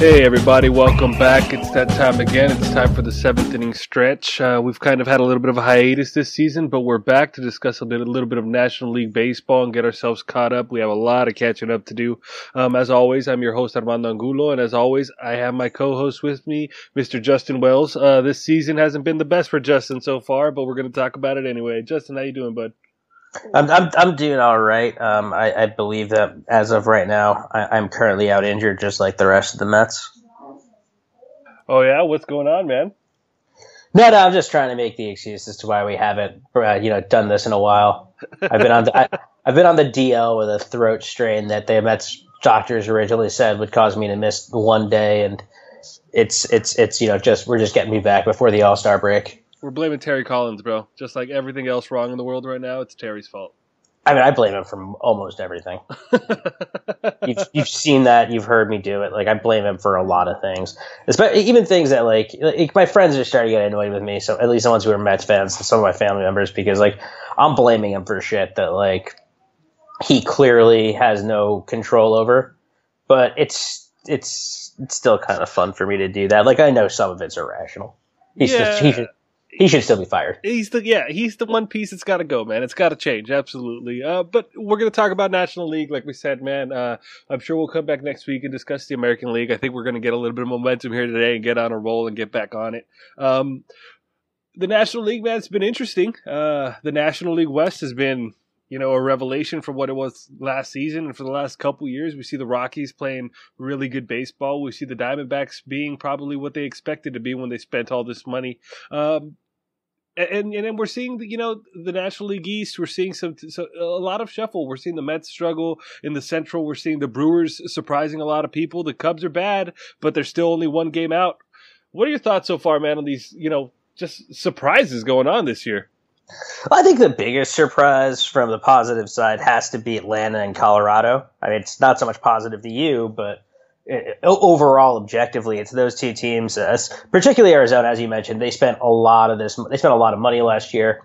Hey, everybody, welcome back. It's that time again. It's time for the seventh inning stretch. Uh, we've kind of had a little bit of a hiatus this season, but we're back to discuss a, bit, a little bit of National League Baseball and get ourselves caught up. We have a lot of catching up to do. Um, as always, I'm your host, Armando Angulo, and as always, I have my co host with me, Mr. Justin Wells. Uh, this season hasn't been the best for Justin so far, but we're going to talk about it anyway. Justin, how you doing, bud? I'm I'm, I'm doing all right. Um, I, I believe that as of right now, I, I'm currently out injured, just like the rest of the Mets. Oh yeah, what's going on, man? No, no, I'm just trying to make the excuse as to why we haven't, uh, you know, done this in a while. I've been on, the, I, I've been on the DL with a throat strain that the Mets doctors originally said would cause me to miss one day, and it's it's it's you know just we're just getting me back before the All Star break. We're blaming Terry Collins, bro. Just like everything else wrong in the world right now, it's Terry's fault. I mean, I blame him for almost everything. you've, you've seen that. You've heard me do it. Like, I blame him for a lot of things. Especially, even things that, like, like, my friends are starting to get annoyed with me. So, at least the ones who are Mets fans and some of my family members, because, like, I'm blaming him for shit that, like, he clearly has no control over. But it's, it's, it's still kind of fun for me to do that. Like, I know some of it's irrational. He's Yeah. just, he should, he should still be fired. He's the yeah, he's the one piece that's got to go, man. It's got to change, absolutely. Uh, but we're gonna talk about National League, like we said, man. Uh, I'm sure we'll come back next week and discuss the American League. I think we're gonna get a little bit of momentum here today and get on a roll and get back on it. Um, the National League, man, it's been interesting. Uh, the National League West has been, you know, a revelation from what it was last season and for the last couple years. We see the Rockies playing really good baseball. We see the Diamondbacks being probably what they expected to be when they spent all this money. Um, and and we're seeing the, you know the National League East. We're seeing some so a lot of shuffle. We're seeing the Mets struggle in the Central. We're seeing the Brewers surprising a lot of people. The Cubs are bad, but they're still only one game out. What are your thoughts so far, man, on these you know just surprises going on this year? I think the biggest surprise from the positive side has to be Atlanta and Colorado. I mean, it's not so much positive to you, but uh, overall, objectively, it's those two teams. Uh, particularly Arizona, as you mentioned, they spent a lot of this. They spent a lot of money last year,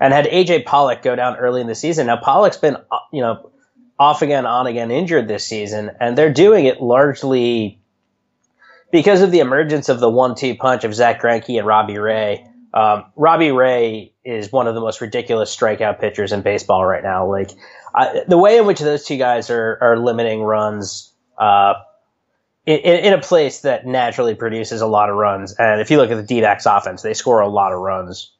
and had AJ Pollock go down early in the season. Now Pollock's been, uh, you know, off again, on again, injured this season, and they're doing it largely because of the emergence of the one-two punch of Zack Greinke and Robbie Ray. Um, Robbie Ray is one of the most ridiculous strikeout pitchers in baseball right now. Like I, the way in which those two guys are are limiting runs. Uh, in, in a place that naturally produces a lot of runs, and if you look at the D-backs offense, they score a lot of runs.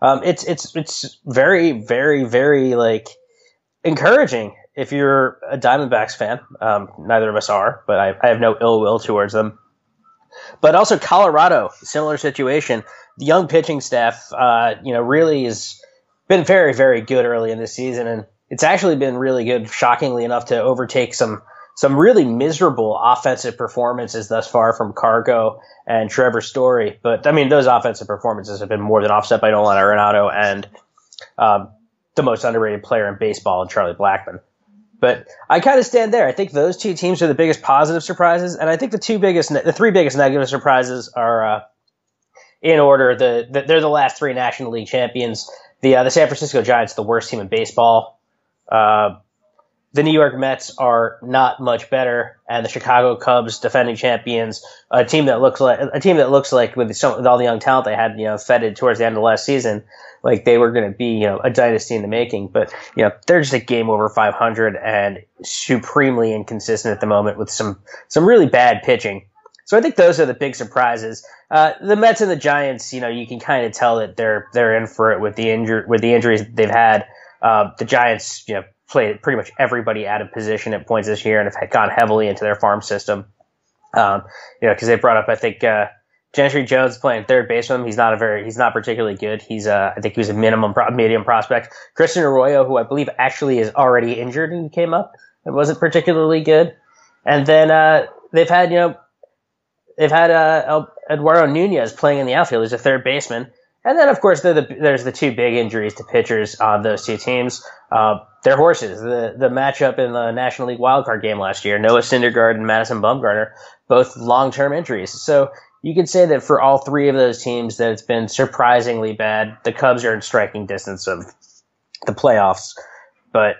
Um, it's it's it's very very very like encouraging if you're a Diamondbacks fan. Um, neither of us are, but I, I have no ill will towards them. But also Colorado, similar situation. The young pitching staff, uh, you know, really has been very, very good early in the season, and it's actually been really good, shockingly enough, to overtake some some really miserable offensive performances thus far from Cargo and Trevor Story. But I mean, those offensive performances have been more than offset by Nolan Arenado and um, the most underrated player in baseball, Charlie Blackmon. But I kind of stand there. I think those two teams are the biggest positive surprises, and I think the two biggest, the three biggest negative surprises are uh, in order. The, the, they're the last three National League champions. The uh, the San Francisco Giants, the worst team in baseball. Uh, the New York Mets are not much better, and the Chicago Cubs, defending champions, a team that looks like a team that looks like with, some, with all the young talent they had, you know, feted towards the end of last season, like they were going to be, you know, a dynasty in the making. But you know, they're just a game over 500 and supremely inconsistent at the moment with some some really bad pitching. So I think those are the big surprises. Uh, the Mets and the Giants, you know, you can kind of tell that they're they're in for it with the injury with the injuries they've had. Uh, the Giants, you know played pretty much everybody out of position at points this year and have gone heavily into their farm system. Um, you know, because they brought up, I think, uh, Gentry Jones playing third base with him. He's not a very, he's not particularly good. He's, uh, I think he was a minimum, pro- medium prospect. Christian Arroyo, who I believe actually is already injured and came up, it wasn't particularly good. And then, uh, they've had, you know, they've had, uh, Eduardo Nunez playing in the outfield. He's a third baseman. And then, of course, the, there's the two big injuries to pitchers on those two teams. Uh, they're horses. The the matchup in the National League wildcard game last year, Noah Syndergaard and Madison Bumgarner, both long term injuries. So you could say that for all three of those teams, that it's been surprisingly bad. The Cubs are in striking distance of the playoffs, but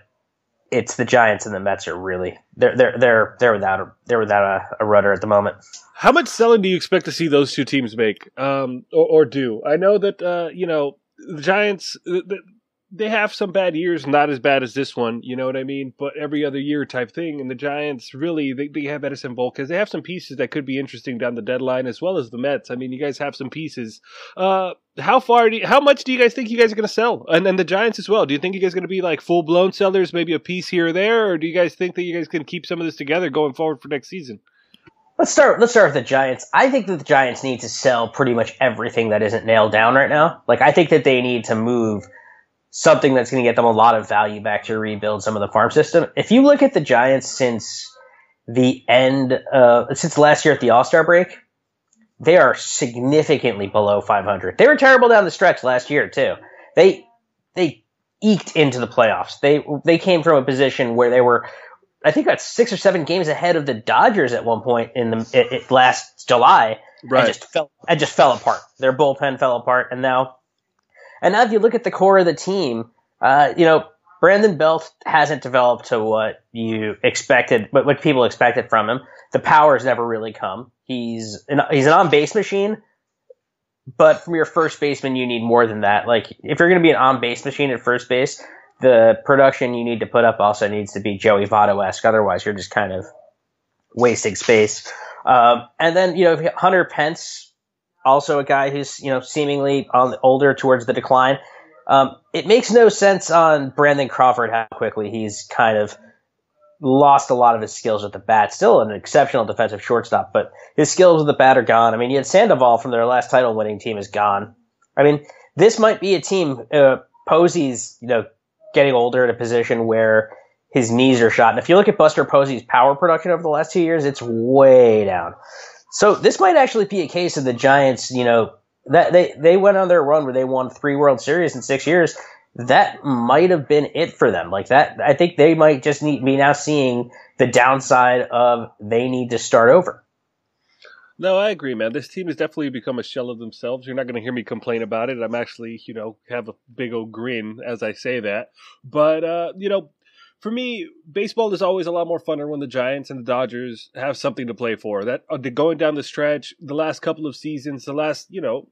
it's the Giants and the Mets are really they're they're they're they're without a they're without a, a rudder at the moment. How much selling do you expect to see those two teams make, um, or, or do? I know that uh, you know the Giants. The, they have some bad years, not as bad as this one, you know what I mean? But every other year type thing. And the Giants really they, they have Edinson Volquez. They have some pieces that could be interesting down the deadline, as well as the Mets. I mean, you guys have some pieces. Uh, how far do you, how much do you guys think you guys are going to sell? And then the Giants as well. Do you think you guys are going to be like full blown sellers, maybe a piece here or there, or do you guys think that you guys can keep some of this together going forward for next season? Let's start. Let's start with the Giants. I think that the Giants need to sell pretty much everything that isn't nailed down right now. Like I think that they need to move something that's going to get them a lot of value back to rebuild some of the farm system. If you look at the Giants since the end, uh, since last year at the All Star break, they are significantly below 500. They were terrible down the stretch last year too. They they eked into the playoffs. They they came from a position where they were, I think, that's six or seven games ahead of the Dodgers at one point in the it, it last July. Right. And just fell. And just fell apart. Their bullpen fell apart, and now and now if you look at the core of the team, uh, you know, Brandon Belt hasn't developed to what you expected, what, what people expected from him. The power's never really come. He's an, he's an on base machine, but from your first baseman, you need more than that. Like if you're going to be an on base machine at first base, the production you need to put up also needs to be Joey Votto esque. Otherwise, you're just kind of wasting space. Um, and then you know Hunter Pence also a guy who's you know seemingly on older towards the decline. Um, it makes no sense on Brandon Crawford how quickly he's kind of lost a lot of his skills at the bat. Still an exceptional defensive shortstop, but his skills at the bat are gone. I mean, you had Sandoval from their last title winning team is gone. I mean, this might be a team. Uh, Posey's you know getting older in a position where his knees are shot. And if you look at Buster Posey's power production over the last two years, it's way down. So this might actually be a case of the Giants, you know, that they, they went on their run where they won three World Series in six years. That might have been it for them. Like that, I think they might just need be now seeing the downside of they need to start over. No, I agree, man. This team has definitely become a shell of themselves. You're not going to hear me complain about it. I'm actually, you know, have a big old grin as I say that. But, uh, you know, for me, baseball is always a lot more funner when the Giants and the Dodgers have something to play for. That uh, going down the stretch, the last couple of seasons, the last you know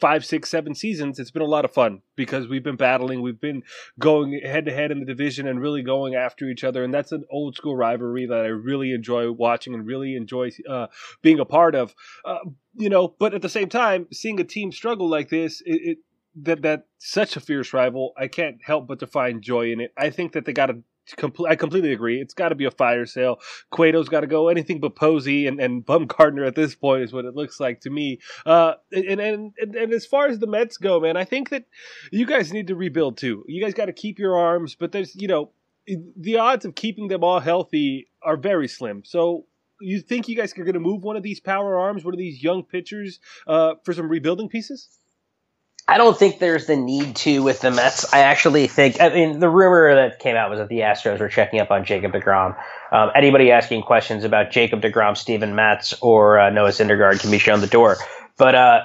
five, six, seven seasons, it's been a lot of fun because we've been battling, we've been going head to head in the division and really going after each other, and that's an old school rivalry that I really enjoy watching and really enjoy uh, being a part of. Uh, you know, but at the same time, seeing a team struggle like this, it, it that that such a fierce rival, I can't help but to find joy in it. I think that they got to I completely agree. It's got to be a fire sale. Cueto's got to go. Anything but Posey and, and Bumgarner at this point is what it looks like to me. Uh, and, and, and, and as far as the Mets go, man, I think that you guys need to rebuild too. You guys got to keep your arms, but there's, you know, the odds of keeping them all healthy are very slim. So you think you guys are going to move one of these power arms, one of these young pitchers, uh, for some rebuilding pieces? I don't think there's the need to with the Mets. I actually think, I mean, the rumor that came out was that the Astros were checking up on Jacob DeGrom. Um, anybody asking questions about Jacob DeGrom, Steven Matz, or uh, Noah Syndergaard can be shown the door. But uh,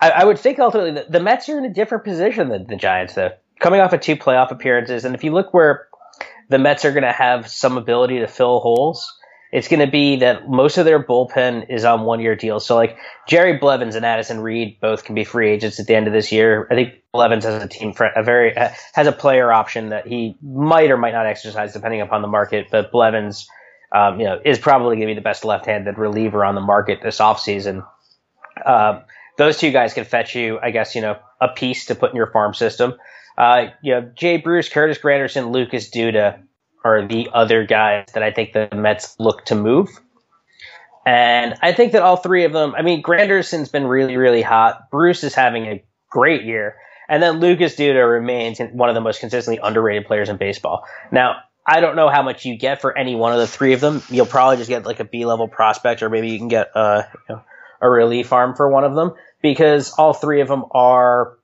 I, I, would think ultimately that the Mets are in a different position than the Giants, though. Coming off of two playoff appearances, and if you look where the Mets are going to have some ability to fill holes, it's going to be that most of their bullpen is on one year deals. So like Jerry Blevins and Addison Reed both can be free agents at the end of this year. I think Blevins has a team friend, a very has a player option that he might or might not exercise depending upon the market. But Blevins, um, you know, is probably going to be the best left-handed reliever on the market this offseason. Uh, those two guys can fetch you, I guess, you know, a piece to put in your farm system. Uh, you know, Jay Bruce, Curtis Granderson, Lucas Duda are the other guys that I think the Mets look to move. And I think that all three of them, I mean, Granderson's been really, really hot. Bruce is having a great year. And then Lucas Duda remains one of the most consistently underrated players in baseball. Now, I don't know how much you get for any one of the three of them. You'll probably just get like a B level prospect, or maybe you can get uh, you know, a relief arm for one of them because all three of them are.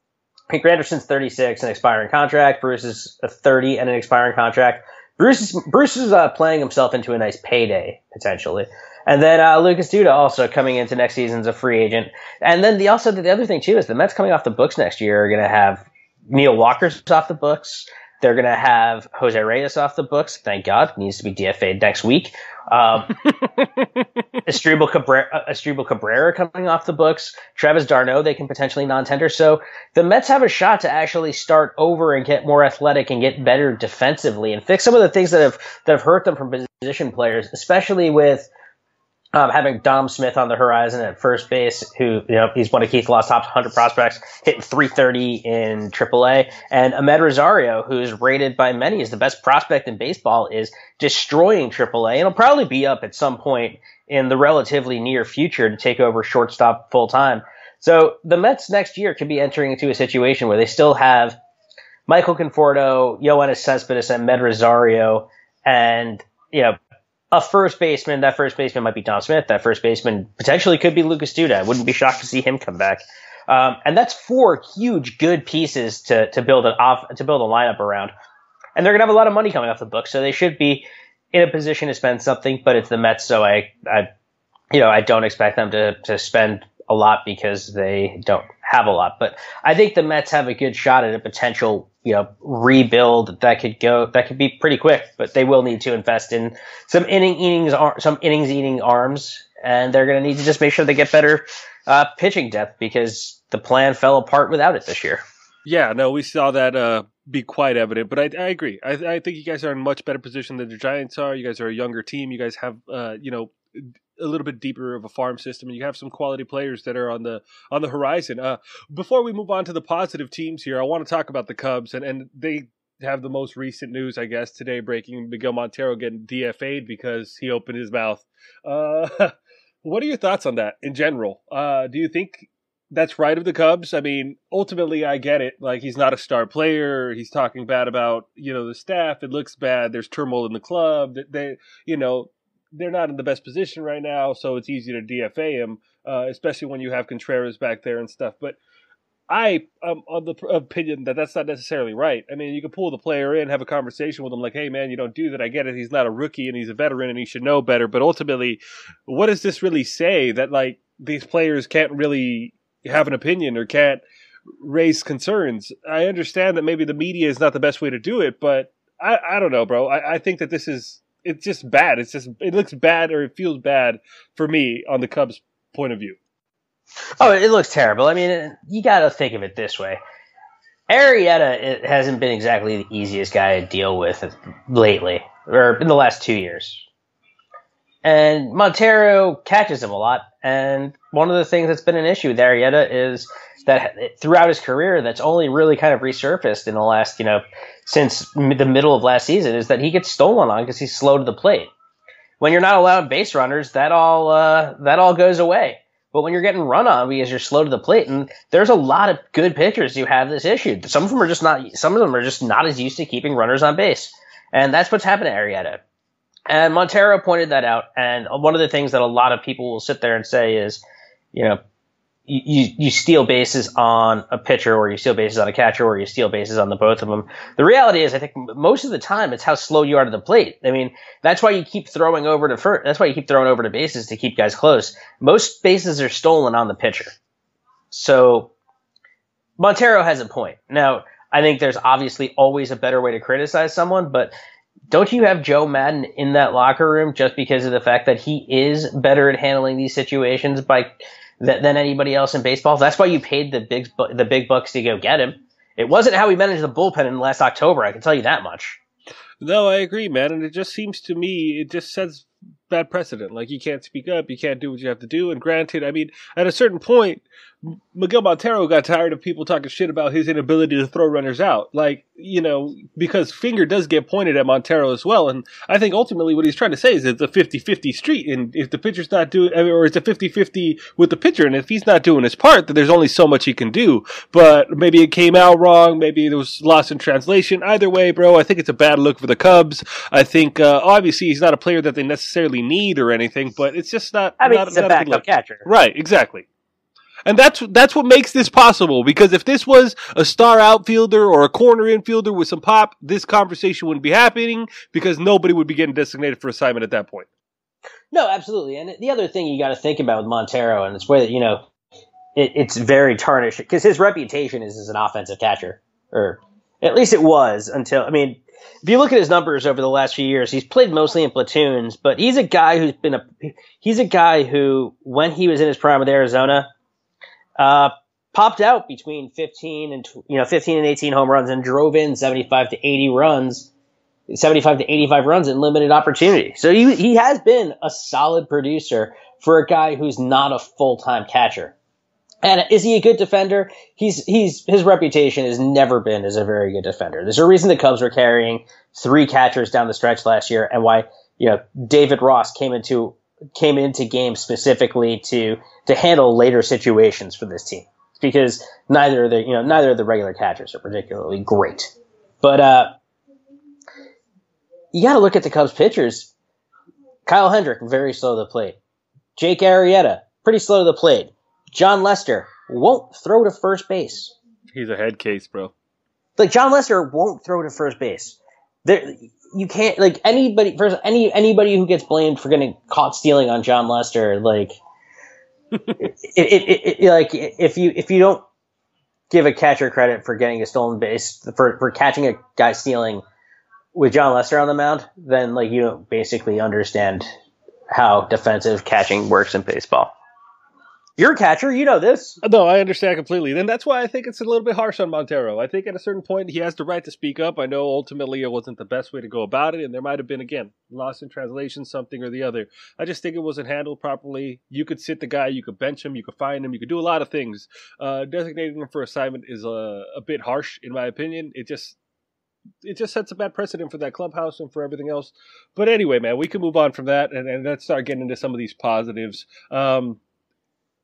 Granderson's 36, an expiring contract. Bruce is 30 and an expiring contract. Bruce is, Bruce is uh, playing himself into a nice payday potentially. And then uh, Lucas Duda also coming into next season as a free agent. And then the also the other thing too is the Mets coming off the books next year are going to have Neil Walker's off the books. They're going to have Jose Reyes off the books. Thank God. Needs to be DFA'd next week. Um, Asdrubal Cabrera, Asdrubal Cabrera coming off the books. Travis d'Arnaud, they can potentially non-tender. So the Mets have a shot to actually start over and get more athletic and get better defensively and fix some of the things that have, that have hurt them from position players, especially with – um, having Dom Smith on the horizon at first base, who you know he's one of Keith Law's top 100 prospects, hitting 330 in AAA, and Amed Rosario, who's rated by many as the best prospect in baseball, is destroying AAA, and he'll probably be up at some point in the relatively near future to take over shortstop full time. So the Mets next year could be entering into a situation where they still have Michael Conforto, Yoenis Cespedes, and Med Rosario, and you know a first baseman. That first baseman might be Dom Smith. That first baseman potentially could be Lucas Duda. I wouldn't be shocked to see him come back. Um, and that's four huge, good pieces to to build an off to build a lineup around. And they're gonna have a lot of money coming off the book, so they should be in a position to spend something. But it's the Mets, so I, I, you know, I don't expect them to to spend a lot because they don't have a lot. But I think the Mets have a good shot at a potential you know rebuild that could go that could be pretty quick, but they will need to invest in some inning innings some innings eating arms, and they're going to need to just make sure they get better uh, pitching depth because the plan fell apart without it this year. Yeah, no, we saw that uh, be quite evident. But I, I agree. I, I, think you guys are in much better position than the Giants are. You guys are a younger team. You guys have, uh, you know, a little bit deeper of a farm system, and you have some quality players that are on the on the horizon. Uh, before we move on to the positive teams here, I want to talk about the Cubs, and and they have the most recent news, I guess, today breaking Miguel Montero getting DFA'd because he opened his mouth. Uh, what are your thoughts on that in general? Uh, do you think that's right of the Cubs? I mean, ultimately, I get it. Like he's not a star player. He's talking bad about you know the staff. It looks bad. There's turmoil in the club. That They, you know, they're not in the best position right now, so it's easy to DFA him, uh, especially when you have Contreras back there and stuff. But I am of the opinion that that's not necessarily right. I mean, you can pull the player in, have a conversation with him, like, "Hey, man, you don't do that. I get it. He's not a rookie and he's a veteran and he should know better." But ultimately, what does this really say? That like these players can't really have an opinion or can't raise concerns. I understand that maybe the media is not the best way to do it, but I, I don't know, bro. I, I think that this is it's just bad. It's just it looks bad or it feels bad for me on the Cubs' point of view. Oh, it looks terrible. I mean, you got to think of it this way. Arrieta it hasn't been exactly the easiest guy to deal with lately, or in the last two years. And Montero catches him a lot. And one of the things that's been an issue with Arrieta is that throughout his career that's only really kind of resurfaced in the last, you know, since the middle of last season is that he gets stolen on because he's slow to the plate. When you're not allowed base runners, that all uh, that all goes away. But when you're getting run on because you're slow to the plate, and there's a lot of good pitchers who have this issue. Some of them are just not. Some of them are just not as used to keeping runners on base, and that's what's happened to Arrieta. And Montero pointed that out. And one of the things that a lot of people will sit there and say is, you know, you, you steal bases on a pitcher or you steal bases on a catcher or you steal bases on the both of them. The reality is, I think most of the time it's how slow you are to the plate. I mean, that's why you keep throwing over to first. That's why you keep throwing over to bases to keep guys close. Most bases are stolen on the pitcher. So Montero has a point. Now, I think there's obviously always a better way to criticize someone, but don't you have Joe Maddon in that locker room just because of the fact that he is better at handling these situations by th- than anybody else in baseball. That's why you paid the big the big bucks to go get him. It wasn't how he managed the bullpen in last October. I can tell you that much. No, I agree, man. And it just seems to me it just sets bad precedent. Like you can't speak up, you can't do what you have to do. And granted, I mean, at a certain point, Miguel Montero got tired of people talking shit about his inability to throw runners out. Like, you know, because finger does get pointed at Montero as well. And I think ultimately what he's trying to say is it's a 50-50 street. And if the pitcher's not doing, or it's a 50-50 with the pitcher. And if he's not doing his part, then there's only so much he can do. But maybe it came out wrong. Maybe there was lost in translation. Either way, bro, I think it's a bad look for the Cubs. I think, uh, obviously he's not a player that they necessarily need or anything, but it's just not. I mean, not, he's a backup catcher. Right, exactly. And that's that's what makes this possible. Because if this was a star outfielder or a corner infielder with some pop, this conversation wouldn't be happening because nobody would be getting designated for assignment at that point. No, absolutely. And the other thing you got to think about with Montero, and it's where you know it, it's very tarnished because his reputation is as an offensive catcher, or at least it was until I mean, if you look at his numbers over the last few years, he's played mostly in platoons, but he's a guy who's been a he's a guy who when he was in his prime with Arizona uh, popped out between 15 and you know 15 and 18 home runs and drove in 75 to 80 runs 75 to 85 runs in limited opportunity. So he, he has been a solid producer for a guy who's not a full-time catcher and is he a good defender he's he's his reputation has never been as a very good defender there's a reason the cubs were carrying three catchers down the stretch last year and why you know david ross came into came into games specifically to to handle later situations for this team because neither of the you know neither of the regular catchers are particularly great. But uh, you got to look at the Cubs pitchers. Kyle Hendrick very slow to the plate. Jake Arrieta pretty slow to the plate. Jon Lester won't throw to first base. He's a head case, bro. Like Jon Lester won't throw to first base. There, you can't like anybody. First, any anybody who gets blamed for getting caught stealing on Jon Lester, like it, it, it, like if you if you don't give a catcher credit for getting a stolen base for for catching a guy stealing with Jon Lester on the mound, then like you don't basically understand how defensive catching works in baseball. You're a catcher, you know this. No, I understand completely. And that's why I think it's a little bit harsh on Montero. I think at a certain point he has the right to speak up. I know ultimately it wasn't the best way to go about it, and there might have been again lost in translation, something or the other. I just think it wasn't handled properly. You could sit the guy, you could bench him, you could fine him, you could do a lot of things. Uh, designating him for assignment is a, a bit harsh, in my opinion. It just it just sets a bad precedent for that clubhouse and for everything else. But anyway, man, we can move on from that and, and let's start getting into some of these positives. Um,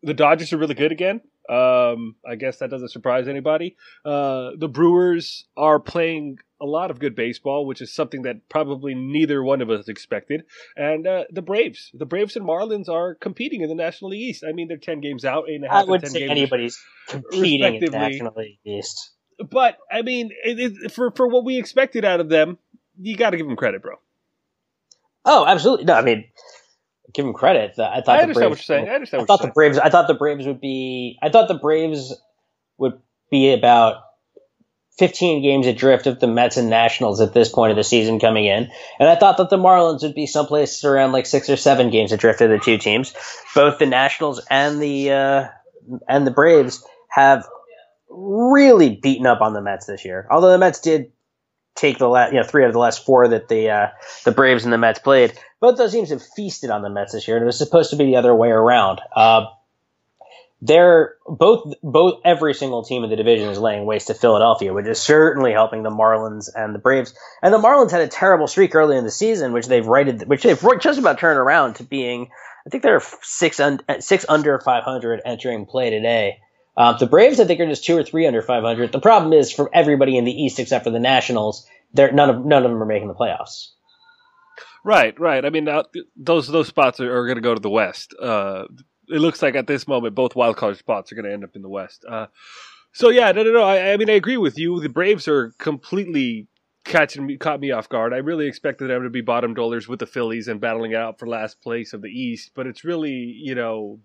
the Dodgers are really good again. Um, I guess that doesn't surprise anybody. Uh, the Brewers are playing a lot of good baseball, which is something that probably neither one of us expected. And uh, the Braves, the Braves and Marlins are competing in the National League East. I mean, they're ten games out, eight and a half. I would say games, anybody's competing in the National League East. But I mean, it, it, for for what we expected out of them, you got to give them credit, bro. Oh, absolutely. No, I mean, give them credit. I thought I the understand Braves, what you're saying. I understand. I thought the Braves. I thought the Braves would be. I thought the Braves would be about 15 games adrift of the Mets and Nationals at this point of the season coming in, and I thought that the Marlins would be someplace around like six or seven games adrift of the two teams. Both the Nationals and the uh, and the Braves have really beaten up on the Mets this year. Although the Mets did take the last, you know, three out of the last four that the uh, the Braves and the Mets played. Both those teams have feasted on the Mets this year, and it was supposed to be the other way around. Uh, they're both both every single team in the division is laying waste to Philadelphia, which is certainly helping the Marlins and the Braves. And the Marlins had a terrible streak early in the season, which they've righted, which they've just about turned around to being. I think they're six un, six under 500 entering play today. Um, the Braves, I think, are just two or three under 500. The problem is for everybody in the East except for the Nationals, they're none of none of them are making the playoffs. Right, right. I mean, uh, those those spots are, are going to go to the West. Uh, it looks like at this moment both wild card spots are going to end up in the West. Uh, so yeah, no, no, no. I, I, mean, I agree with you. The Braves are completely catching me, caught me off guard. I really expected them to be bottom dwellers with the Phillies and battling out for last place of the East, but it's really, you know,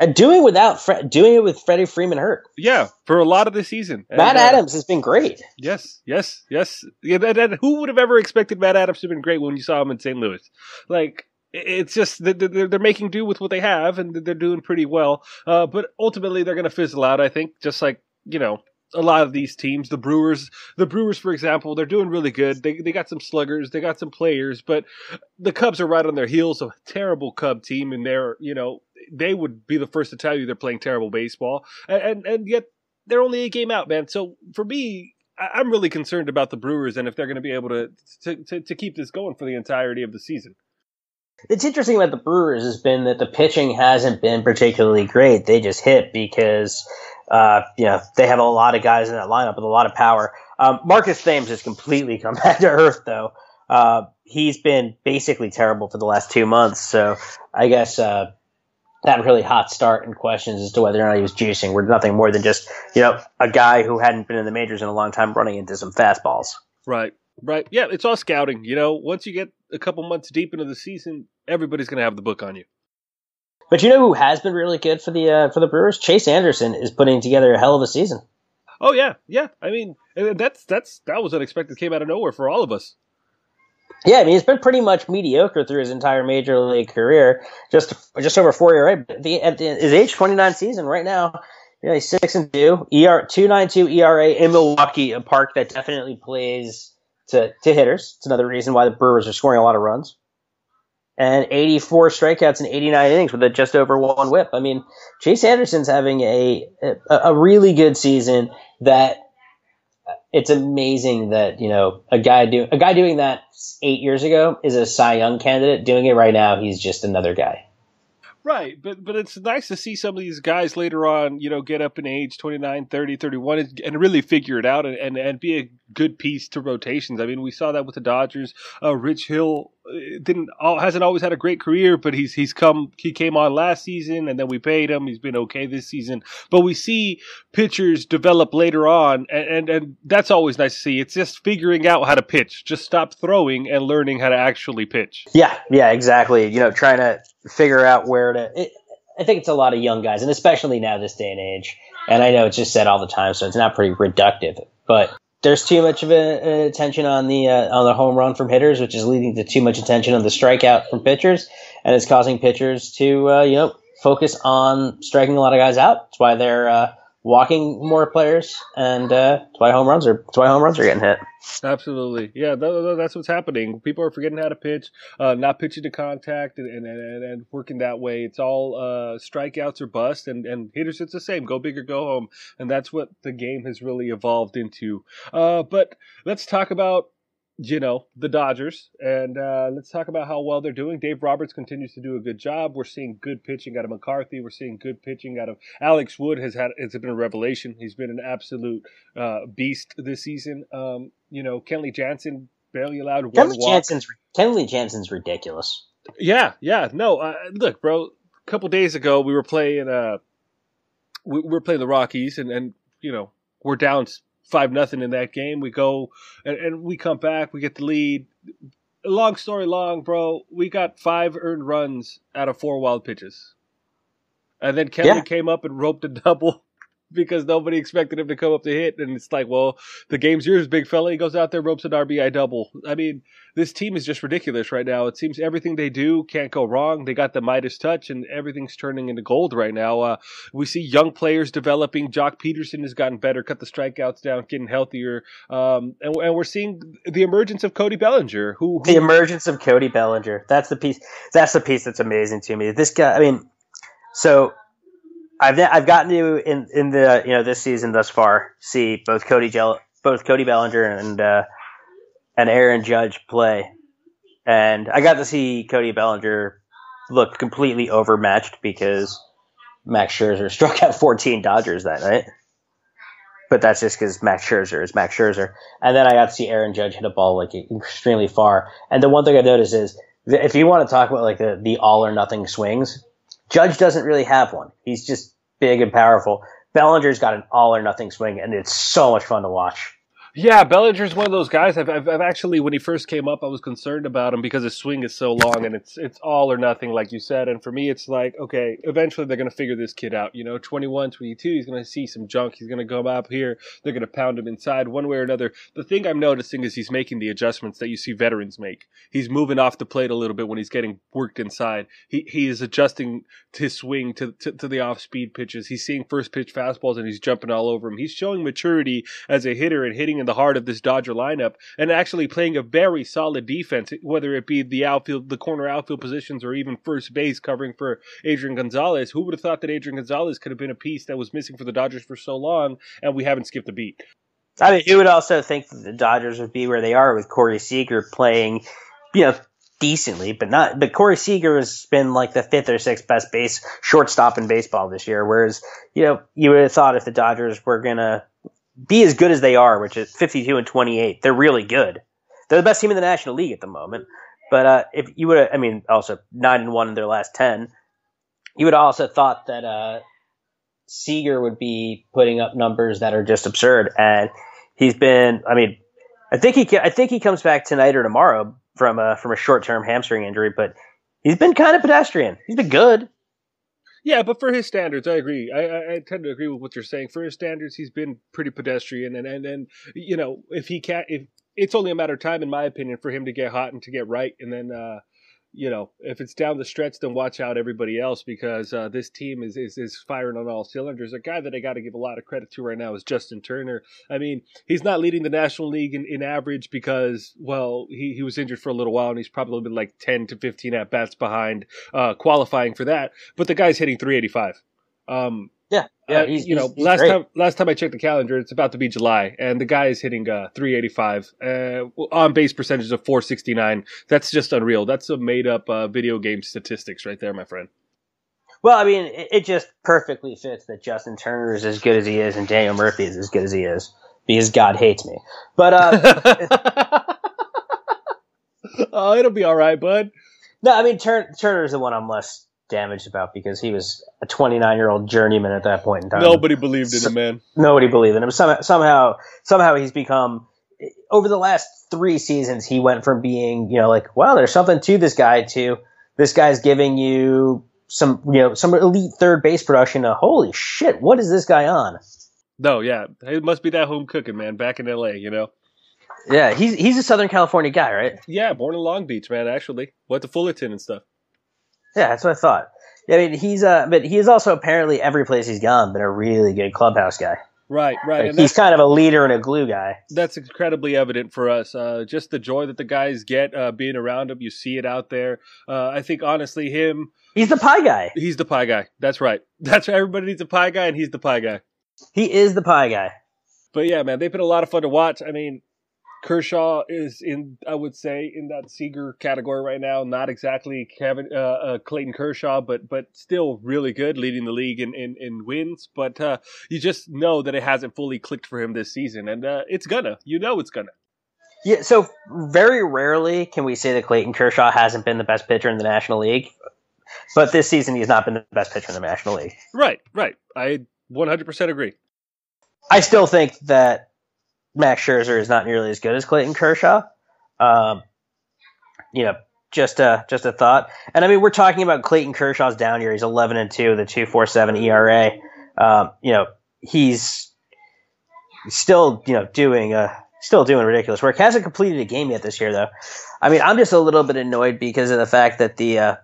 and doing without Fre- doing it with Freddie Freeman hurt. Yeah, for a lot of the season. Matt and, uh, Adams has been great. Yes, yes, yes. Yeah, and, and who would have ever expected Matt Adams to have been great when you saw him in St. Louis? Like it's just they're making do with what they have and they're doing pretty well. Uh, but ultimately, they're going to fizzle out. I think, just like you know, a lot of these teams, the Brewers, the Brewers, for example, they're doing really good. They they got some sluggers, they got some players, but the Cubs are right on their heels. A terrible Cub team, and they're you know they would be the first to tell you they're playing terrible baseball, and and, and yet they're only a game out, man. So for me, I'm really concerned about the Brewers and if they're going to be able to, to to to keep this going for the entirety of the season. It's interesting about the Brewers has been that the pitching hasn't been particularly great. They just hit because, uh, you know, they have a lot of guys in that lineup with a lot of power. Um, Marcus Thames has completely come back to earth, though. Uh, he's been basically terrible for the last two months. So I guess uh, that really hot start and questions as to whether or not he was juicing were nothing more than just you know a guy who hadn't been in the majors in a long time running into some fastballs. Right. Right. Yeah, it's all scouting. You know, once you get a couple months deep into the season, everybody's going to have the book on you. But you know who has been really good for the uh, for the Brewers? Chase Anderson is putting together a hell of a season. Oh yeah, yeah. I mean, that's that's that was unexpected. Came out of nowhere for all of us. Yeah, I mean, he's been pretty much mediocre through his entire major league career. Just just over four year right? The, at the, his age twenty nine season right now, yeah, he's six and two, ER two nine two ERA in Milwaukee, a park that definitely plays to, to hitters. It's another reason why the Brewers are scoring a lot of runs. And 84 strikeouts in 89 innings with a just over one whip. I mean, Chase Anderson's having a, a, a really good season that it's amazing that, you know, a guy do, a guy doing that eight years ago is a Cy Young candidate. Doing it right now, he's just another guy. Right, but but it's nice to see some of these guys later on, you know, get up in age 29, 30, 31 and, and really figure it out and, and, and be a good piece to rotations. I mean, we saw that with the Dodgers. Uh, Rich Hill uh, didn't hasn't always had a great career, but he's he's come he came on last season and then we paid him. He's been okay this season. But we see pitchers develop later on and, and, and that's always nice to see. It's just figuring out how to pitch. Just stop throwing and learning how to actually pitch. Yeah, yeah, exactly. You know, trying to figure out where to it, I think it's a lot of young guys, and especially now this day and age. And I know it's just said all the time, so it's not pretty reductive. But there's too much of a, attention on the uh, on the home run from hitters, which is leading to too much attention on the strikeout from pitchers, and it's causing pitchers to uh, you know focus on striking a lot of guys out. That's why they're uh, walking more players, and uh, that's why home runs are that's why home runs are getting hit. Absolutely, yeah, that's what's happening. People are forgetting how to pitch, uh, not pitching to contact, and, and, and, and working that way. It's all uh, strikeouts or bust, and, and hitters it's the same: go big or go home, and that's what the game has really evolved into. Uh, but let's talk about you know, the Dodgers. And uh, let's talk about how well they're doing. Dave Roberts continues to do a good job. We're seeing good pitching out of McCarthy. We're seeing good pitching out of Alex Wood. Has had it's been a revelation. He's been an absolute uh, beast this season. Um, you know, Kenley Jansen barely allowed one Kenley walk. Jansen's Kenley Jansen's ridiculous. Yeah, yeah. No, uh, look, bro. A couple days ago, we were playing. Uh, we, we were playing the Rockies, and and you know we're down five nothing in that game. We go and, and, we come back. We get the lead. Long story long, bro. We got five earned runs out of four wild pitches, and then Kelly yeah. came up and roped a double because nobody expected him to come up to hit. And it's like, well, the game's yours, big fella. He goes out there, ropes an RBI double. I mean, this team is just ridiculous right now. It seems everything they do can't go wrong. They got the Midas touch, and everything's turning into gold right now. Uh, we see young players developing. Joc Pederson has gotten better, cut the strikeouts down, getting healthier. Um, and, and, we're seeing the emergence of Cody Bellinger, who, who the emergence of Cody Bellinger. That's the piece. That's the piece that's amazing to me. This guy. I mean, so I've I've gotten to in in the you know this season thus far see both Cody Gel- both Cody Bellinger and uh, and Aaron Judge play, and I got to see Cody Bellinger look completely overmatched because Max Scherzer struck out 14 Dodgers that night. But that's just because Max Scherzer is Max Scherzer. And then I got to see Aaron Judge hit a ball like extremely far. And the one thing I noticed is if you want to talk about like the, the all or nothing swings, Judge doesn't really have one. He's just big and powerful. Bellinger's got an all or nothing swing, and it's so much fun to watch. Yeah, Bellinger's one of those guys. I've, I've, I've, actually, when he first came up, I was concerned about him because his swing is so long and it's it's all or nothing, like you said. And for me, it's like, okay, eventually they're going to figure this kid out. You know, 21, 22, he's going to see some junk. He's going to come up here. They're going to pound him inside one way or another. The thing I'm noticing is he's making the adjustments that you see veterans make. He's moving off the plate a little bit when he's getting worked inside. He he is adjusting his swing to, to, to the off speed pitches. He's seeing first pitch fastballs and he's jumping all over him. He's showing maturity as a hitter and hitting in the heart of this Dodger lineup and actually playing a very solid defense, whether it be the outfield, the corner outfield positions, or even first base covering for Adrian Gonzalez. Who would have thought that Adrian Gonzalez could have been a piece that was missing for the Dodgers for so long, and we haven't skipped a beat? I mean, you would also think that the Dodgers would be where they are with Corey Seager playing, you know, decently, but not. But Corey Seager has been like the fifth or sixth best base shortstop in baseball this year. Whereas, you know, you would have thought if the Dodgers were gonna be as good as they are, which is 52 and 28. They're really good. They're the best team in the National League at the moment. But uh, if you would, I mean, also nine and one in their last ten, you would also thought that uh, Seager would be putting up numbers that are just absurd, and he's been. I mean, I think he, I think he comes back tonight or tomorrow from a from a short term hamstring injury, but he's been kind of pedestrian. He's been good. Yeah, but for his standards, I agree. I, I, I, tend to agree with what you're saying. For his standards, he's been pretty pedestrian, and and and you know, if he can't, if it's only a matter of time, in my opinion, for him to get hot and to get right, and then uh, you know, if it's down the stretch, then watch out everybody else because uh, this team is, is is firing on all cylinders. A guy that I got to give a lot of credit to right now is Justin Turner. I mean, he's not leading the National League in, in average because, well, he, he was injured for a little while and he's probably been like 10 to 15 at bats behind uh, qualifying for that. But the guy's hitting 385. Um, yeah, yeah. Uh, you know, last great. time last time I checked the calendar, it's about to be July, and the guy is hitting uh, 385 uh, on base percentage of 469. That's just unreal. That's a made up uh, video game statistics right there, my friend. Well, I mean, it, it, just perfectly fits that Justin Turner is as good as he is, and Daniel Murphy is as good as he is because God hates me. But uh, oh, it'll be all right, bud. No, I mean Turner Turner's the one I'm less damaged about because he was a 29 year old journeyman at that point in time. Nobody believed in him, man. Nobody believed in him. Somehow, somehow, somehow he's become. Over the last three seasons, he went from being, you know, like, well, there's something to this guy to this guy's giving you some, you know, some elite third base production. To, holy shit, what is this guy on? No, yeah, it must be that home cooking, man. Back in L.A., you know. Yeah, he's he's a Southern California guy, right? Yeah, born in Long Beach, man. Actually, went to Fullerton and stuff. Yeah, that's what I thought. I mean, he's uh, but he is also apparently every place he's gone been a really good clubhouse guy. Right, right. Like he's kind of a leader and a glue guy. That's incredibly evident for us. Uh, just the joy that the guys get uh, being around him. You see it out there. Uh, I think honestly, him. He's the pie guy. He's the pie guy. That's right. That's right. Everybody needs a pie guy, and he's the pie guy. He is the pie guy. But yeah, man, they've been a lot of fun to watch. I mean, Kershaw is in, I would say, in that Seager category right now. Not exactly Kevin uh, uh, Clayton Kershaw, but but still really good, leading the league in in, in wins. But uh, you just know that it hasn't fully clicked for him this season, and uh, it's gonna. You know, it's gonna. Yeah. So very rarely can we say that Clayton Kershaw hasn't been the best pitcher in the National League, but this season he's not been the best pitcher in the National League. Right. Right. I 100% agree. I still think that Max Scherzer is not nearly as good as Clayton Kershaw. Um, you know, just a just a thought. And I mean, we're talking about Clayton Kershaw's down year. He's 11 and two, the 2.47 ERA. Um, you know, he's still you know doing uh still doing ridiculous work. Hasn't completed a game yet this year though. I mean, I'm just a little bit annoyed because of the fact that the uh,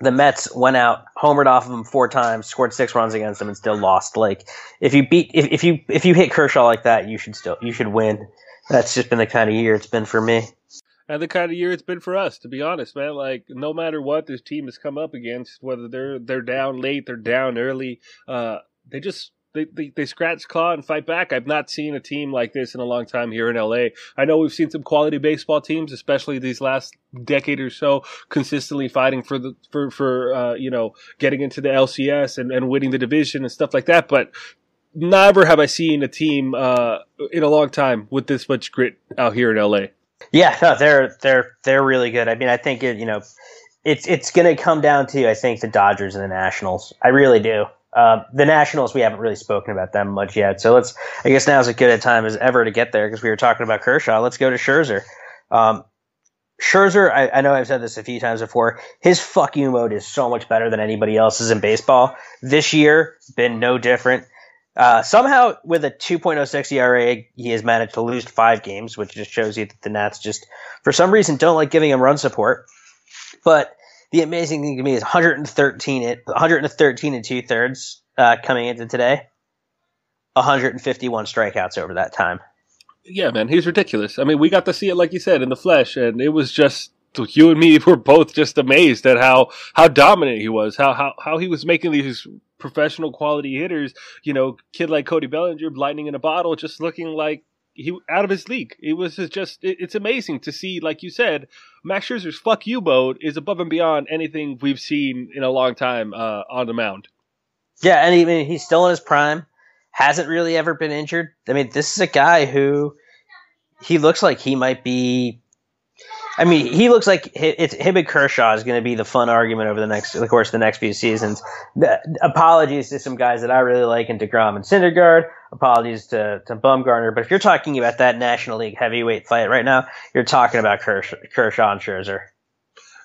the Mets went out, homered off of him four times, scored six runs against him, and still lost. Like if you beat if, if you if you hit Kershaw like that, you should still you should win. That's just been the kind of year it's been for me. and the kind of year it's been for us, to be honest, man. Like no matter what this team has come up against, whether they're they're down late, they're down early, uh, they just they, they, they scratch claw and fight back. I've not seen a team like this in a long time here in LA. I know we've seen some quality baseball teams, especially these last decade or so, consistently fighting for the for for uh, you know getting into the LCS and, and winning the division and stuff like that. But never have I seen a team uh, in a long time with this much grit out here in LA. Yeah, no, they're they're they're really good. I mean, I think it, you know, it's it's going to come down to I think the Dodgers and the Nationals. I really do. Uh, the Nationals, we haven't really spoken about them much yet. So let's, I guess now is as good a time as ever to get there because we were talking about Kershaw. Let's go to Scherzer. Um, Scherzer, I, I, know I've said this a few times before. His fuck you mode is so much better than anybody else's in baseball. This year, been no different. Uh, somehow, with a 2.06 ERA, he has managed to lose five games, which just shows you that the Nats just, for some reason, don't like giving him run support. But the amazing thing to me is 113, it 113 and two thirds uh, coming into today, 151 strikeouts over that time. Yeah, man, he's ridiculous. I mean, we got to see it, like you said, in the flesh, and it was just you and me were both just amazed at how how dominant he was, how how how he was making these professional quality hitters, you know, kid like Cody Bellinger, lightning in a bottle, just looking like he out of his league. It was just it, it's amazing to see, like you said, Max Scherzer's "fuck you" mode is above and beyond anything we've seen in a long time uh, on the mound. Yeah, and even he's still in his prime. Hasn't really ever been injured. I mean, this is a guy who he looks like he might be I mean, he looks like it's him and Kershaw is going to be the fun argument over the next, of course, the next few seasons. apologies to some guys that I really like in Degrom and Syndergaard. Apologies to to Bumgarner. But if you're talking about that National League heavyweight fight right now, you're talking about Kershaw, Kershaw and Scherzer.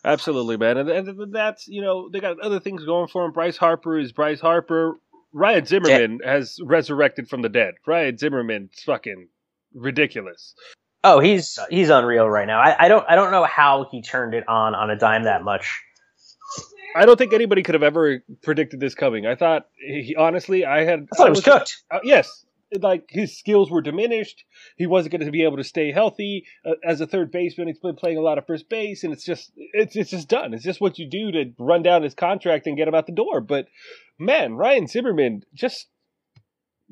Absolutely, man, and, and that's you know they got other things going for him. Bryce Harper is Bryce Harper. Ryan Zimmerman yeah. has resurrected from the dead. Ryan Zimmerman's fucking ridiculous. Oh, he's he's unreal right now. I, I don't I don't know how he turned it on on a dime that much. I don't think anybody could have ever predicted this coming. I thought he honestly I had I thought I was, it was cooked. Uh, yes, like his skills were diminished. He wasn't going to be able to stay healthy uh, as a third baseman. He's been playing a lot of first base, and it's just it's it's just done. It's just what you do to run down his contract and get him out the door. But man, Ryan Zimmerman just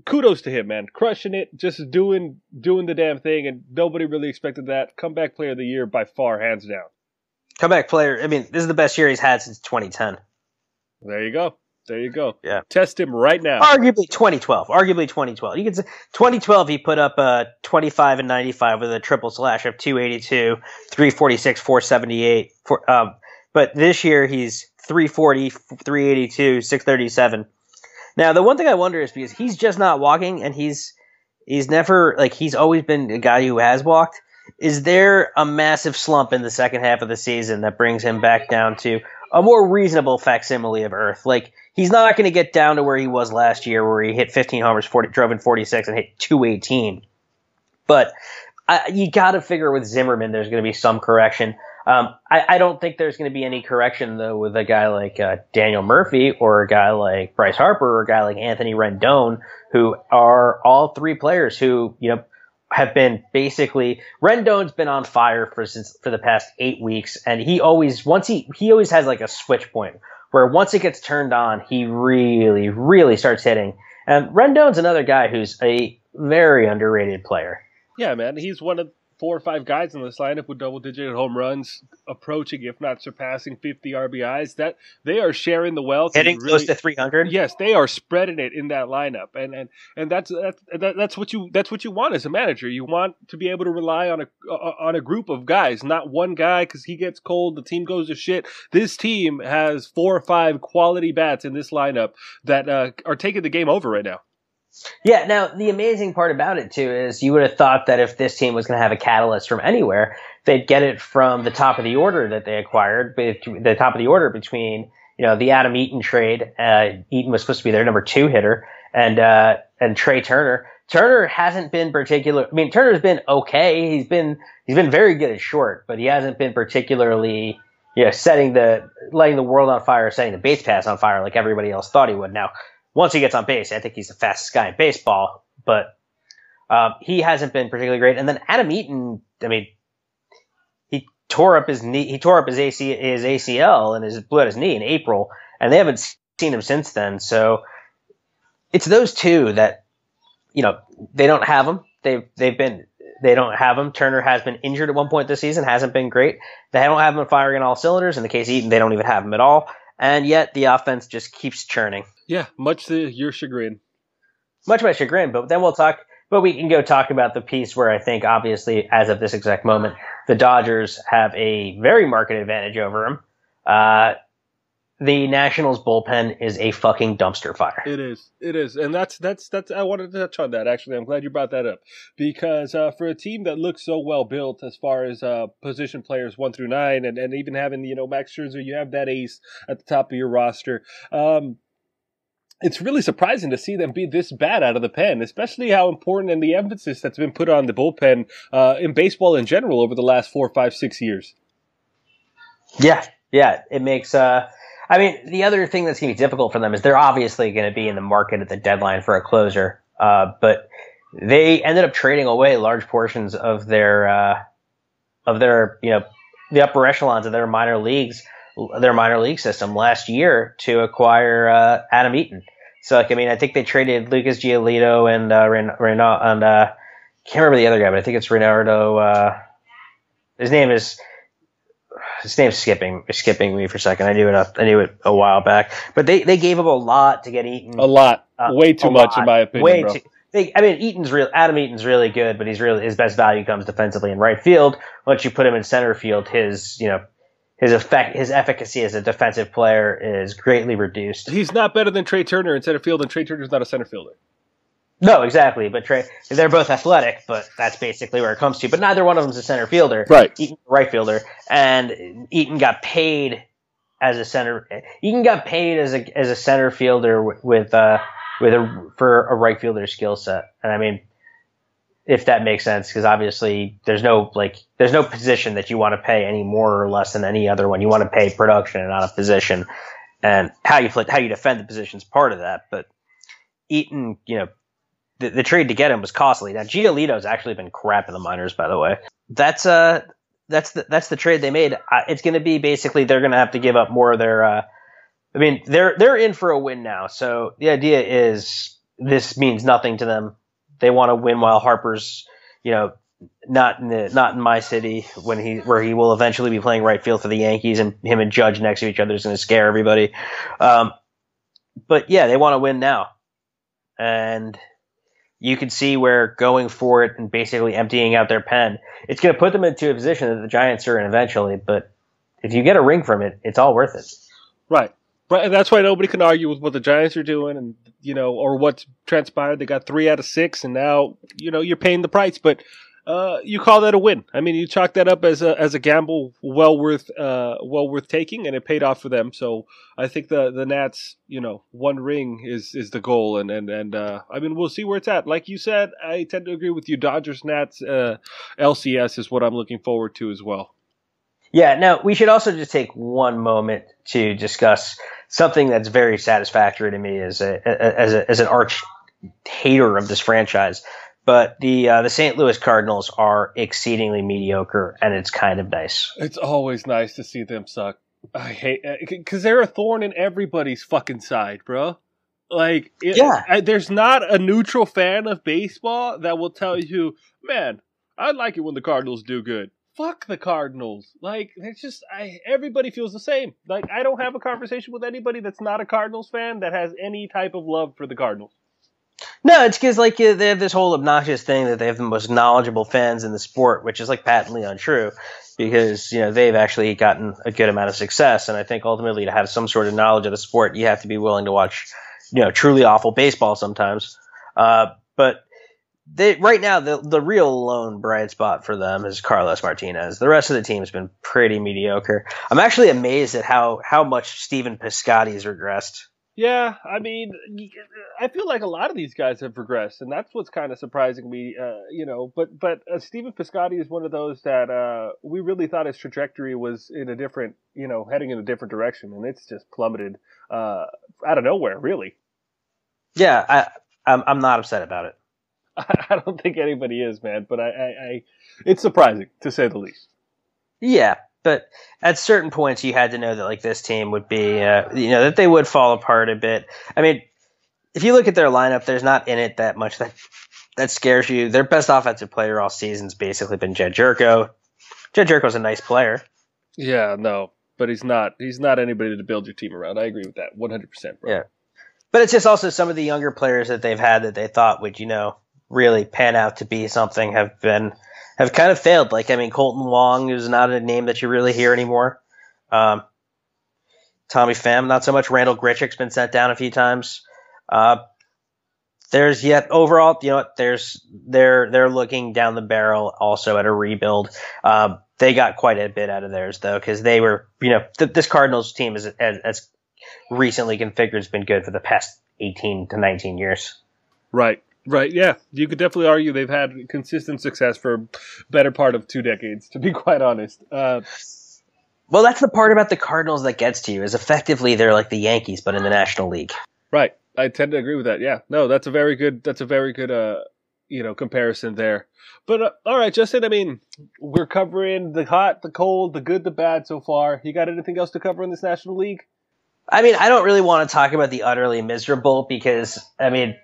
kudos to him, man. Crushing it, just doing doing the damn thing, and nobody really expected that. Comeback player of the year by far, hands down. Comeback player. I mean, this is the best year he's had since 2010. There you go. There you go. Yeah. Test him right now. Arguably 2012. Arguably 2012. You can say 2012 he put up a 25 and 95 with a triple slash of 282, 346, 478. For, um, but this year he's 340, 382, 637. Now, the one thing I wonder is because he's just not walking, and he's he's never like he's always been a guy who has walked. Is there a massive slump in the second half of the season that brings him back down to a more reasonable facsimile of Earth? Like he's not going to get down to where he was last year, where he hit 15 homers, 40, drove in 46, and hit 218. But I, you got to figure with Zimmerman, there's going to be some correction. Um, I, I, don't think there's going to be any correction though with a guy like uh, Daniel Murphy or a guy like Bryce Harper or a guy like Anthony Rendon, who are all three players who you know have been basically Rendon's been on fire for since for the past eight weeks, and he always once he he always has like a switch point where once it gets turned on, he really really starts hitting. And Rendon's another guy who's a very underrated player. Yeah, man, he's one of four or five guys in this lineup with double digit home runs, approaching if not surpassing 50 RBIs. That they are sharing the wealth, hitting really, close to 300. Yes, they are spreading it in that lineup, and and and that's that's that's what you that's what you want as a manager. You want to be able to rely on a on a group of guys, not one guy because he gets cold, the team goes to shit. This team has four or five quality bats in this lineup that uh, are taking the game over right now. Yeah, now the amazing part about it too is you would have thought that if this team was going to have a catalyst from anywhere, they'd get it from the top of the order that they acquired, the top of the order between you know the Adam Eaton trade. Uh, Eaton was supposed to be their number two hitter, and uh, and Trea Turner. Turner hasn't been particular. I mean, Turner's been okay. He's been he's been very good at short, but he hasn't been particularly you know setting the letting the world on fire, setting the base pass on fire like everybody else thought he would. Now once he gets on base, I think he's the fastest guy in baseball. But um, he hasn't been particularly great. And then Adam Eaton, I mean, he tore up his knee. He tore up his AC, his ACL and his blew out his knee in April, and they haven't seen him since then. So it's those two that you know they don't have him. They've they've been they don't have him. Turner has been injured at one point this season, hasn't been great. They don't have him firing on all cylinders. In the case of Eaton, they don't even have him at all. And yet the offense just keeps churning. Yeah, much to your chagrin. Much my chagrin, but then we'll talk. But we can go talk about the piece where I think, obviously, as of this exact moment, the Dodgers have a very market advantage over them. Uh, the Nationals bullpen is a fucking dumpster fire. It is. It is. And that's that's that's I wanted to touch on that actually. I'm glad you brought that up. Because uh, for a team that looks so well built as far as uh, position players one through nine and, and even having, you know, Max Scherzer, you have that ace at the top of your roster. Um, it's really surprising to see them be this bad out of the pen, especially how important and the emphasis that's been put on the bullpen uh, in baseball in general over the last four, five, six years. Yeah, yeah, it makes. Uh, I mean, the other thing that's going to be difficult for them is they're obviously going to be in the market at the deadline for a closer, uh, but they ended up trading away large portions of their uh, of their you know the upper echelons of their minor leagues their minor league system last year to acquire uh, Adam Eaton. So like I mean I think they traded Lucas Giolito and uh, Ren- and uh, can't remember the other guy, but I think it's Reynaldo. Uh, his name is his name's skipping skipping me for a second. I knew it I knew it a while back, but they they gave up a lot to get Eaton. A lot, uh, way too much lot. in my opinion. Way bro. too. They, I mean, Eaton's real. Adam Eaton's really good, but he's really his best value comes defensively in right field. Once you put him in center field, his you know his effect, his efficacy as a defensive player is greatly reduced. He's not better than Trea Turner in center field, and Trea Turner's not a center fielder. No, exactly. But Trea, they're both athletic, but that's basically where it comes to. But neither one of them's a center fielder. Right. Eaton, right fielder, and Eaton got paid as a center. Eaton got paid as a as a center fielder with uh with a for a right fielder skill set. And I mean, if that makes sense, because obviously there's no like there's no position that you want to pay any more or less than any other one. You want to pay production and not a position, and how you how you defend the position is part of that. But Eaton, you know, the, the trade to get him was costly. Now Giolito's actually been crap in the minors, by the way. That's uh that's the that's the trade they made. Uh, it's going to be basically they're going to have to give up more of their. Uh, I mean, they're they're in for a win now. So the idea is this means nothing to them. They want to win while Harper's, you know, not in the not in my city when he where he will eventually be playing right field for the Yankees and him and Judge next to each other is going to scare everybody. Um, but yeah, they want to win now, and you can see where going for it and basically emptying out their pen, it's going to put them into a position that the Giants are in eventually. But if you get a ring from it, it's all worth it. Right. Right, and that's why nobody can argue with what the Giants are doing, and you know, or what's transpired. They got three out of six, and now you know you're paying the price. But uh, you call that a win. I mean, you chalk that up as a as a gamble, well worth uh, well worth taking, and it paid off for them. So I think the the Nats, you know, one ring is is the goal, and and and uh, I mean, we'll see where it's at. Like you said, I tend to agree with you. Dodgers Nats uh, LCS is what I'm looking forward to as well. Yeah. Now we should also just take one moment to discuss something that's very satisfactory to me as a as a, as an arch hater of this franchise but the uh, the St. Louis Cardinals are exceedingly mediocre, and it's kind of nice. It's always nice to see them suck. I hate because uh, they're a thorn in everybody's fucking side, bro. Like, it, yeah, I, there's not a neutral fan of baseball that will tell you, man, I like it when the Cardinals do good. Fuck the Cardinals. Like, it's just, I everybody feels the same. Like, I don't have a conversation with anybody that's not a Cardinals fan that has any type of love for the Cardinals. No, it's because like they have this whole obnoxious thing that they have the most knowledgeable fans in the sport, which is like patently untrue, because you know they've actually gotten a good amount of success, and I think ultimately to have some sort of knowledge of the sport, you have to be willing to watch, you know, truly awful baseball sometimes. Uh, but they right now the the real lone bright spot for them is Carlos Martinez. The rest of the team has been pretty mediocre. I'm actually amazed at how how much Stephen has regressed. Yeah, I mean, I feel like a lot of these guys have regressed, and that's what's kind of surprising me. Uh, you know, but but uh, Stephen Piscotty is one of those that uh, we really thought his trajectory was in a different, you know, heading in a different direction, and it's just plummeted uh, out of nowhere, really. Yeah, I, I'm I'm not upset about it. I don't think anybody is, man. But I, I, I it's surprising to say the least. Yeah, but at certain points you had to know that like this team would be, uh, you know, that they would fall apart a bit. I mean, if you look at their lineup, there's not in it that much that that scares you. Their best offensive player all season's basically been Jedd Gyorko. Jedd Gyorko's a nice player. Yeah, no, but he's not. He's not anybody to build your team around. I agree with that 100. percent Yeah, but it's just also some of the younger players that they've had that they thought would, you know, really pan out to be something have been have kind of failed. Like I mean, Kolten Wong is not a name that you really hear anymore. Um, Tommy Pham, not so much. Randall Grichuk's been sent down a few times. Uh, there's yet overall, you know, there's they're they're looking down the barrel also at a rebuild. Um, they got quite a bit out of theirs though, because they were, you know, th- this Cardinals team is as, as recently configured has been good for the past 18 to 19 years. Right. Right. Yeah, you could definitely argue they've had consistent success for better part of two decades. To be quite honest. Uh, well, that's the part about the Cardinals that gets to you. Is effectively they're like the Yankees, but in the National League. Right. I tend to agree with that. Yeah. No, that's a very good. That's a very good. Uh, you know, comparison there. But uh, all right, Justin. I mean, we're covering the hot, the cold, the good, the bad so far. You got anything else to cover in this National League? I mean, I don't really want to talk about the utterly miserable because I mean,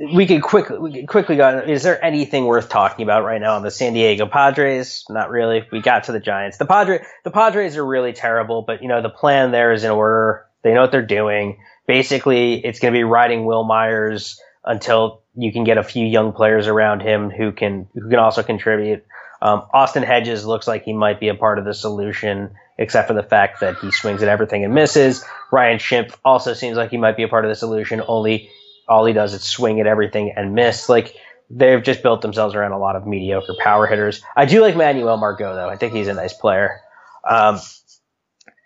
we could quickly we could quickly go. Is there anything worth talking about right now on the San Diego Padres? Not really. We got to the Giants. The Padre the Padres are really terrible, but you know the plan there is in order. They know what they're doing. Basically, it's going to be riding Wil Myers until you can get a few young players around him who can who can also contribute. Um, Austin Hedges looks like he might be a part of the solution, except for the fact that he swings at everything and misses. Ryan Schimpf also seems like he might be a part of the solution, only all he does is swing at everything and miss. Like they've just built themselves around a lot of mediocre power hitters. I do like Manuel Margot though. I think he's a nice player. Um,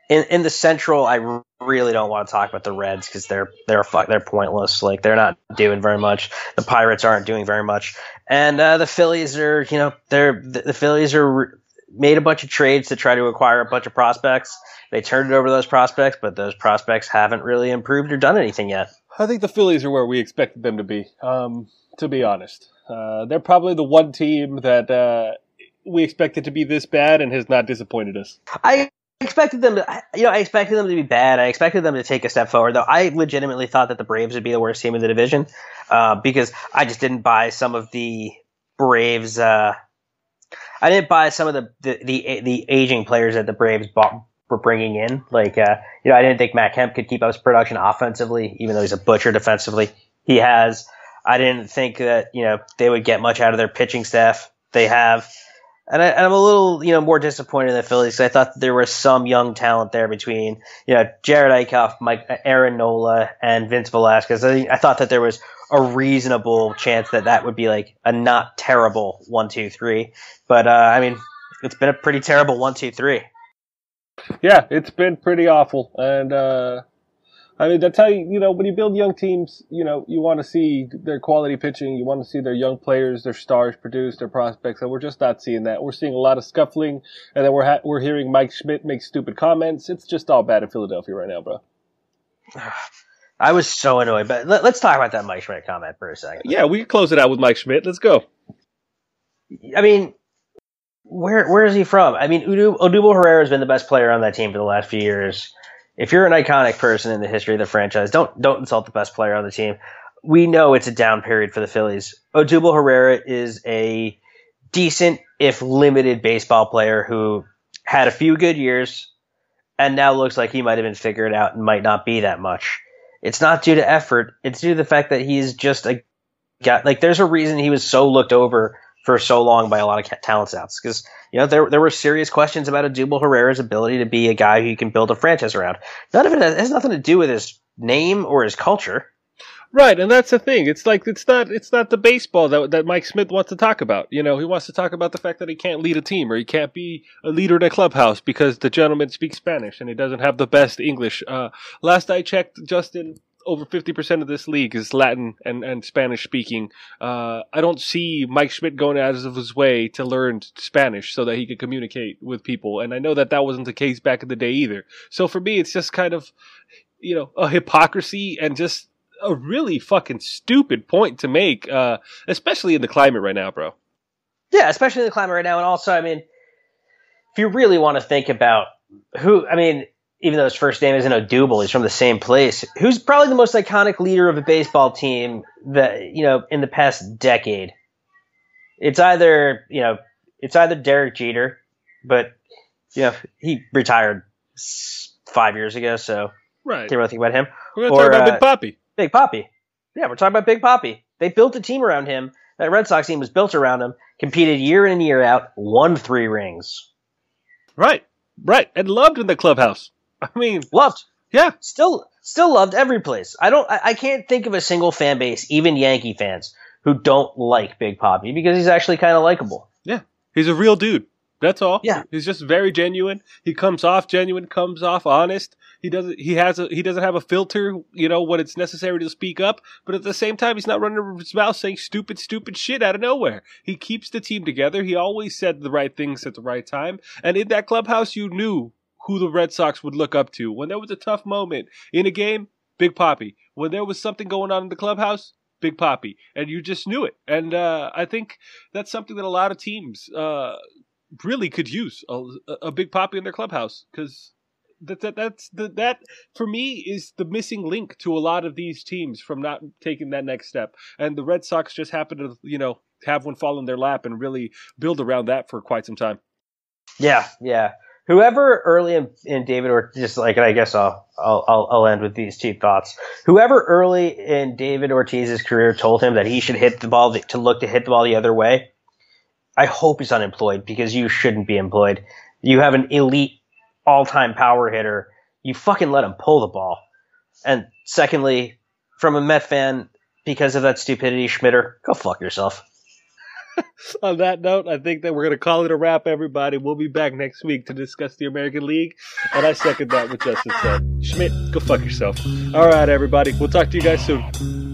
in in the Central, I really don't want to talk about the Reds because they're they're fuck they're pointless. Like they're not doing very much. The Pirates aren't doing very much, and uh, the Phillies are you know they're the, the Phillies are made a bunch of trades to try to acquire a bunch of prospects. They turned it over those prospects, but those prospects haven't really improved or done anything yet. I think the Phillies are where we expected them to be. Um, to be honest, uh, they're probably the one team that uh, we expected to be this bad and has not disappointed us. I expected them to, you know, I expected them to be bad. I expected them to take a step forward, though. I legitimately thought that the Braves would be the worst team in the division uh, because I just didn't buy some of the Braves. I didn't buy some of the, the the, the aging players that the Braves bought, were bringing in. Like, uh, you know, I didn't think Matt Kemp could keep up his production offensively, even though he's a butcher defensively. He has. I didn't think that you know they would get much out of their pitching staff. They have. And, I, am a little, you know, more disappointed in the Phillies because I thought there was some young talent there between, you know, Jerad Eickhoff, Mike, Aaron Nola, and Vince Velasquez. I, I thought that there was a reasonable chance that that would be like a not terrible one, two, three. But uh, I mean, it's been a pretty terrible one, two, three. Yeah, it's been pretty awful, and uh, I mean, that's how you, you know, when you build young teams, you know, you want to see their quality pitching, you want to see their young players, their stars produce, their prospects, and we're just not seeing that. We're seeing a lot of scuffling, and then we're ha- we're hearing Mike Schmidt make stupid comments. It's just all bad in Philadelphia right now, bro. I was so annoyed, but let, us talk about that Mike Schmidt comment for a second. Yeah, we can close it out with Mike Schmidt. Let's go. I mean, where where is he from? I mean, Odubel Herrera has been the best player on that team for the last few years if you're an iconic person in the history of the franchise, don't don't insult the best player on the team. We know it's a down period for the Phillies. Odubel Herrera is a decent, if limited, baseball player who had a few good years and now looks like he might have been figured out and might not be that much. It's not due to effort. It's due to the fact that he's just a guy. Like, there's a reason he was so looked over for so long by a lot of talent scouts because you know there there were serious questions about Odubel Herrera's ability to be a guy who you can build a franchise around. None of it has, has nothing to do with his name or his culture. Right, and that's the thing. It's like it's not it's not the baseball that that Mike Schmidt wants to talk about. You know, he wants to talk about the fact that he can't lead a team or he can't be a leader in a clubhouse because the gentleman speaks Spanish and he doesn't have the best English. Uh, last I checked, Justin, over 50% of this league is Latin and, and Spanish speaking. Uh, I don't see Mike Schmidt going out of his way to learn Spanish so that he could communicate with people. And I know that that wasn't the case back in the day either. So for me, it's just kind of, you know, a hypocrisy and just a really fucking stupid point to make, uh, especially in the climate right now, bro. Yeah, especially in the climate right now. And also, I mean, if you really want to think about who, I mean, even though his first name isn't Odubel, he's from the same place. Who's probably the most iconic leader of a baseball team that you know in the past decade? It's either you know it's either Derek Jeter, but you know he retired five years ago, so right. can't really think about him. We're gonna or, talk about uh, Big Papi. Big Papi. Yeah, we're talking about Big Papi. They built a team around him. That Red Sox team was built around him. Competed year in and year out. Won three rings. Right, right, and loved in the clubhouse. I mean, loved. Yeah, still, still loved every place. I don't. I, I can't think of a single fan base, even Yankee fans, who don't like Big Papi because he's actually kind of likable. Yeah, he's a real dude. That's all. Yeah. He's just very genuine. He comes off genuine, comes off honest. He doesn't he has a he doesn't have a filter, you know, when it's necessary to speak up, but at the same time he's not running over his mouth saying stupid, stupid shit out of nowhere. He keeps the team together. He always said the right things at the right time. And in that clubhouse you knew who the Red Sox would look up to. When there was a tough moment in a game, Big Papi. When there was something going on in the clubhouse, Big Papi, and you just knew it. And uh, I think that's something that a lot of teams uh, really could use a, a Big Papi in their clubhouse because that, that that's the, that for me is the missing link to a lot of these teams from not taking that next step. And the Red Sox just happen to you know have one fall in their lap and really build around that for quite some time. Yeah, yeah. Whoever early in, in David or just like I guess I'll, I'll I'll end with these two thoughts. Whoever early in David Ortiz's career told him that he should hit the ball to look to hit the ball the other way I hope he's unemployed because you shouldn't be employed. You have an elite all time power hitter. You fucking let him pull the ball. And secondly, from a Met fan, because of that stupidity, Schmitter, go fuck yourself. On that note, I think that we're going to call it a wrap, everybody. We'll be back next week to discuss the American League. And I second that what Justin said. Schmidt, go fuck yourself. All right, everybody. We'll talk to you guys soon.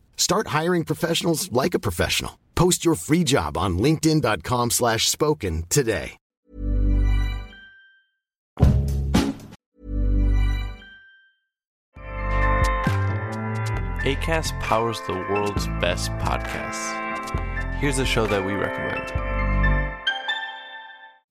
Start hiring professionals like a professional. Post your free job on linkedin.com slash spoken today. ACAST powers the world's best podcasts. Here's a show that we recommend.